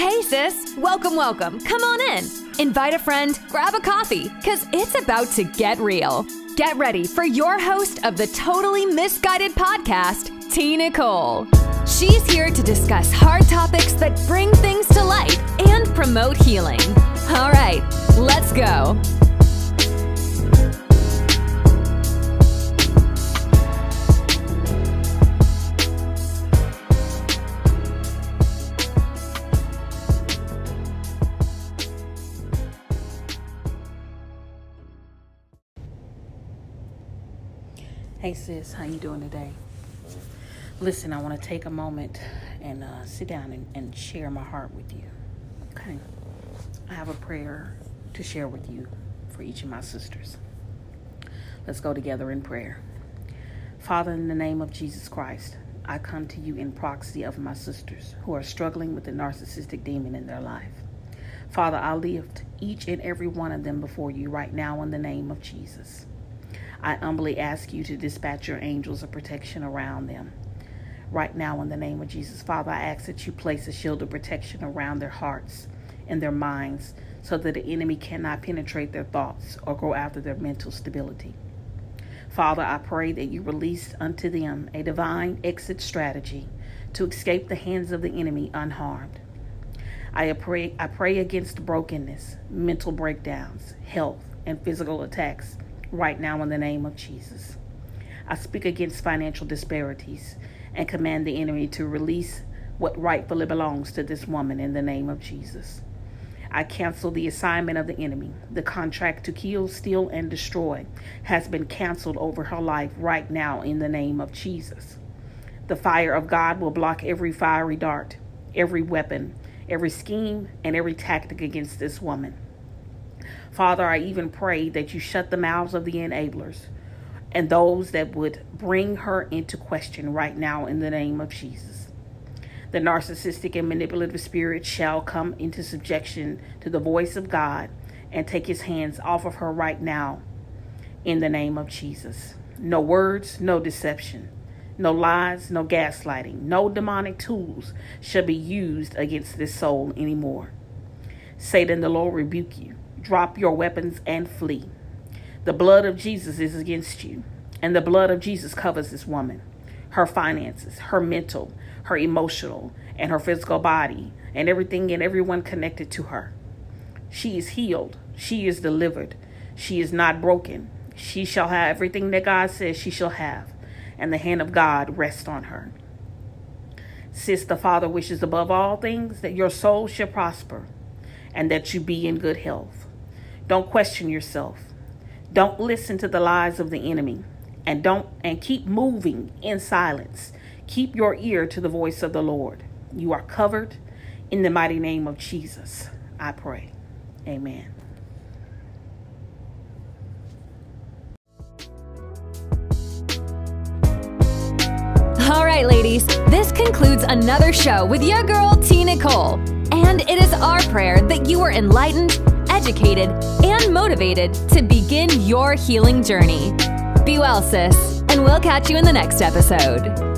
Hey, sis. Welcome, welcome. Come on in. Invite a friend, grab a coffee, because it's about to get real. Get ready for your host of the Totally Misguided podcast, T. Nicole. She's here to discuss hard topics that bring things to light and promote healing. All right, let's go. Hey sis, how you doing today? Listen, I want to take a moment and uh, sit down and, and share my heart with you. Okay. I have a prayer to share with you for each of my sisters. Let's go together in prayer. Father, in the name of Jesus Christ, I come to you in proxy of my sisters who are struggling with the narcissistic demon in their life. Father, I lift each and every one of them before you right now in the name of Jesus. I humbly ask you to dispatch your angels of protection around them. Right now, in the name of Jesus, Father, I ask that you place a shield of protection around their hearts and their minds so that the enemy cannot penetrate their thoughts or go after their mental stability. Father, I pray that you release unto them a divine exit strategy to escape the hands of the enemy unharmed. I pray, I pray against brokenness, mental breakdowns, health, and physical attacks right now in the name of Jesus. I speak against financial disparities and command the enemy to release what rightfully belongs to this woman in the name of Jesus. I cancel the assignment of the enemy. The contract to kill, steal, and destroy has been canceled over her life right now in the name of Jesus. The fire of God will block every fiery dart, every weapon, every scheme, and every tactic against this woman. Father, I even pray that you shut the mouths of the enablers and those that would bring her into question right now in the name of Jesus. The narcissistic and manipulative spirit shall come into subjection to the voice of God and take his hands off of her right now in the name of Jesus. No words, no deception, no lies, no gaslighting, no demonic tools shall be used against this soul anymore. Satan, the Lord rebuke you. Drop your weapons and flee. The blood of Jesus is against you, and the blood of Jesus covers this woman, her finances, her mental, her emotional, and her physical body, and everything and everyone connected to her. She is healed. She is delivered. She is not broken. She shall have everything that God says she shall have, and the hand of God rests on her. Sis, the Father wishes above all things that your soul shall prosper and that you be in good health. Don't question yourself. Don't listen to the lies of the enemy and don't and keep moving in silence. Keep your ear to the voice of the Lord. You are covered in the mighty name of Jesus. I pray. Amen. All right, ladies, this concludes another show with your girl, T. Nicole. And it is our prayer that you are enlightened, educated, and motivated to begin your healing journey. Be well, sis, and we'll catch you in the next episode.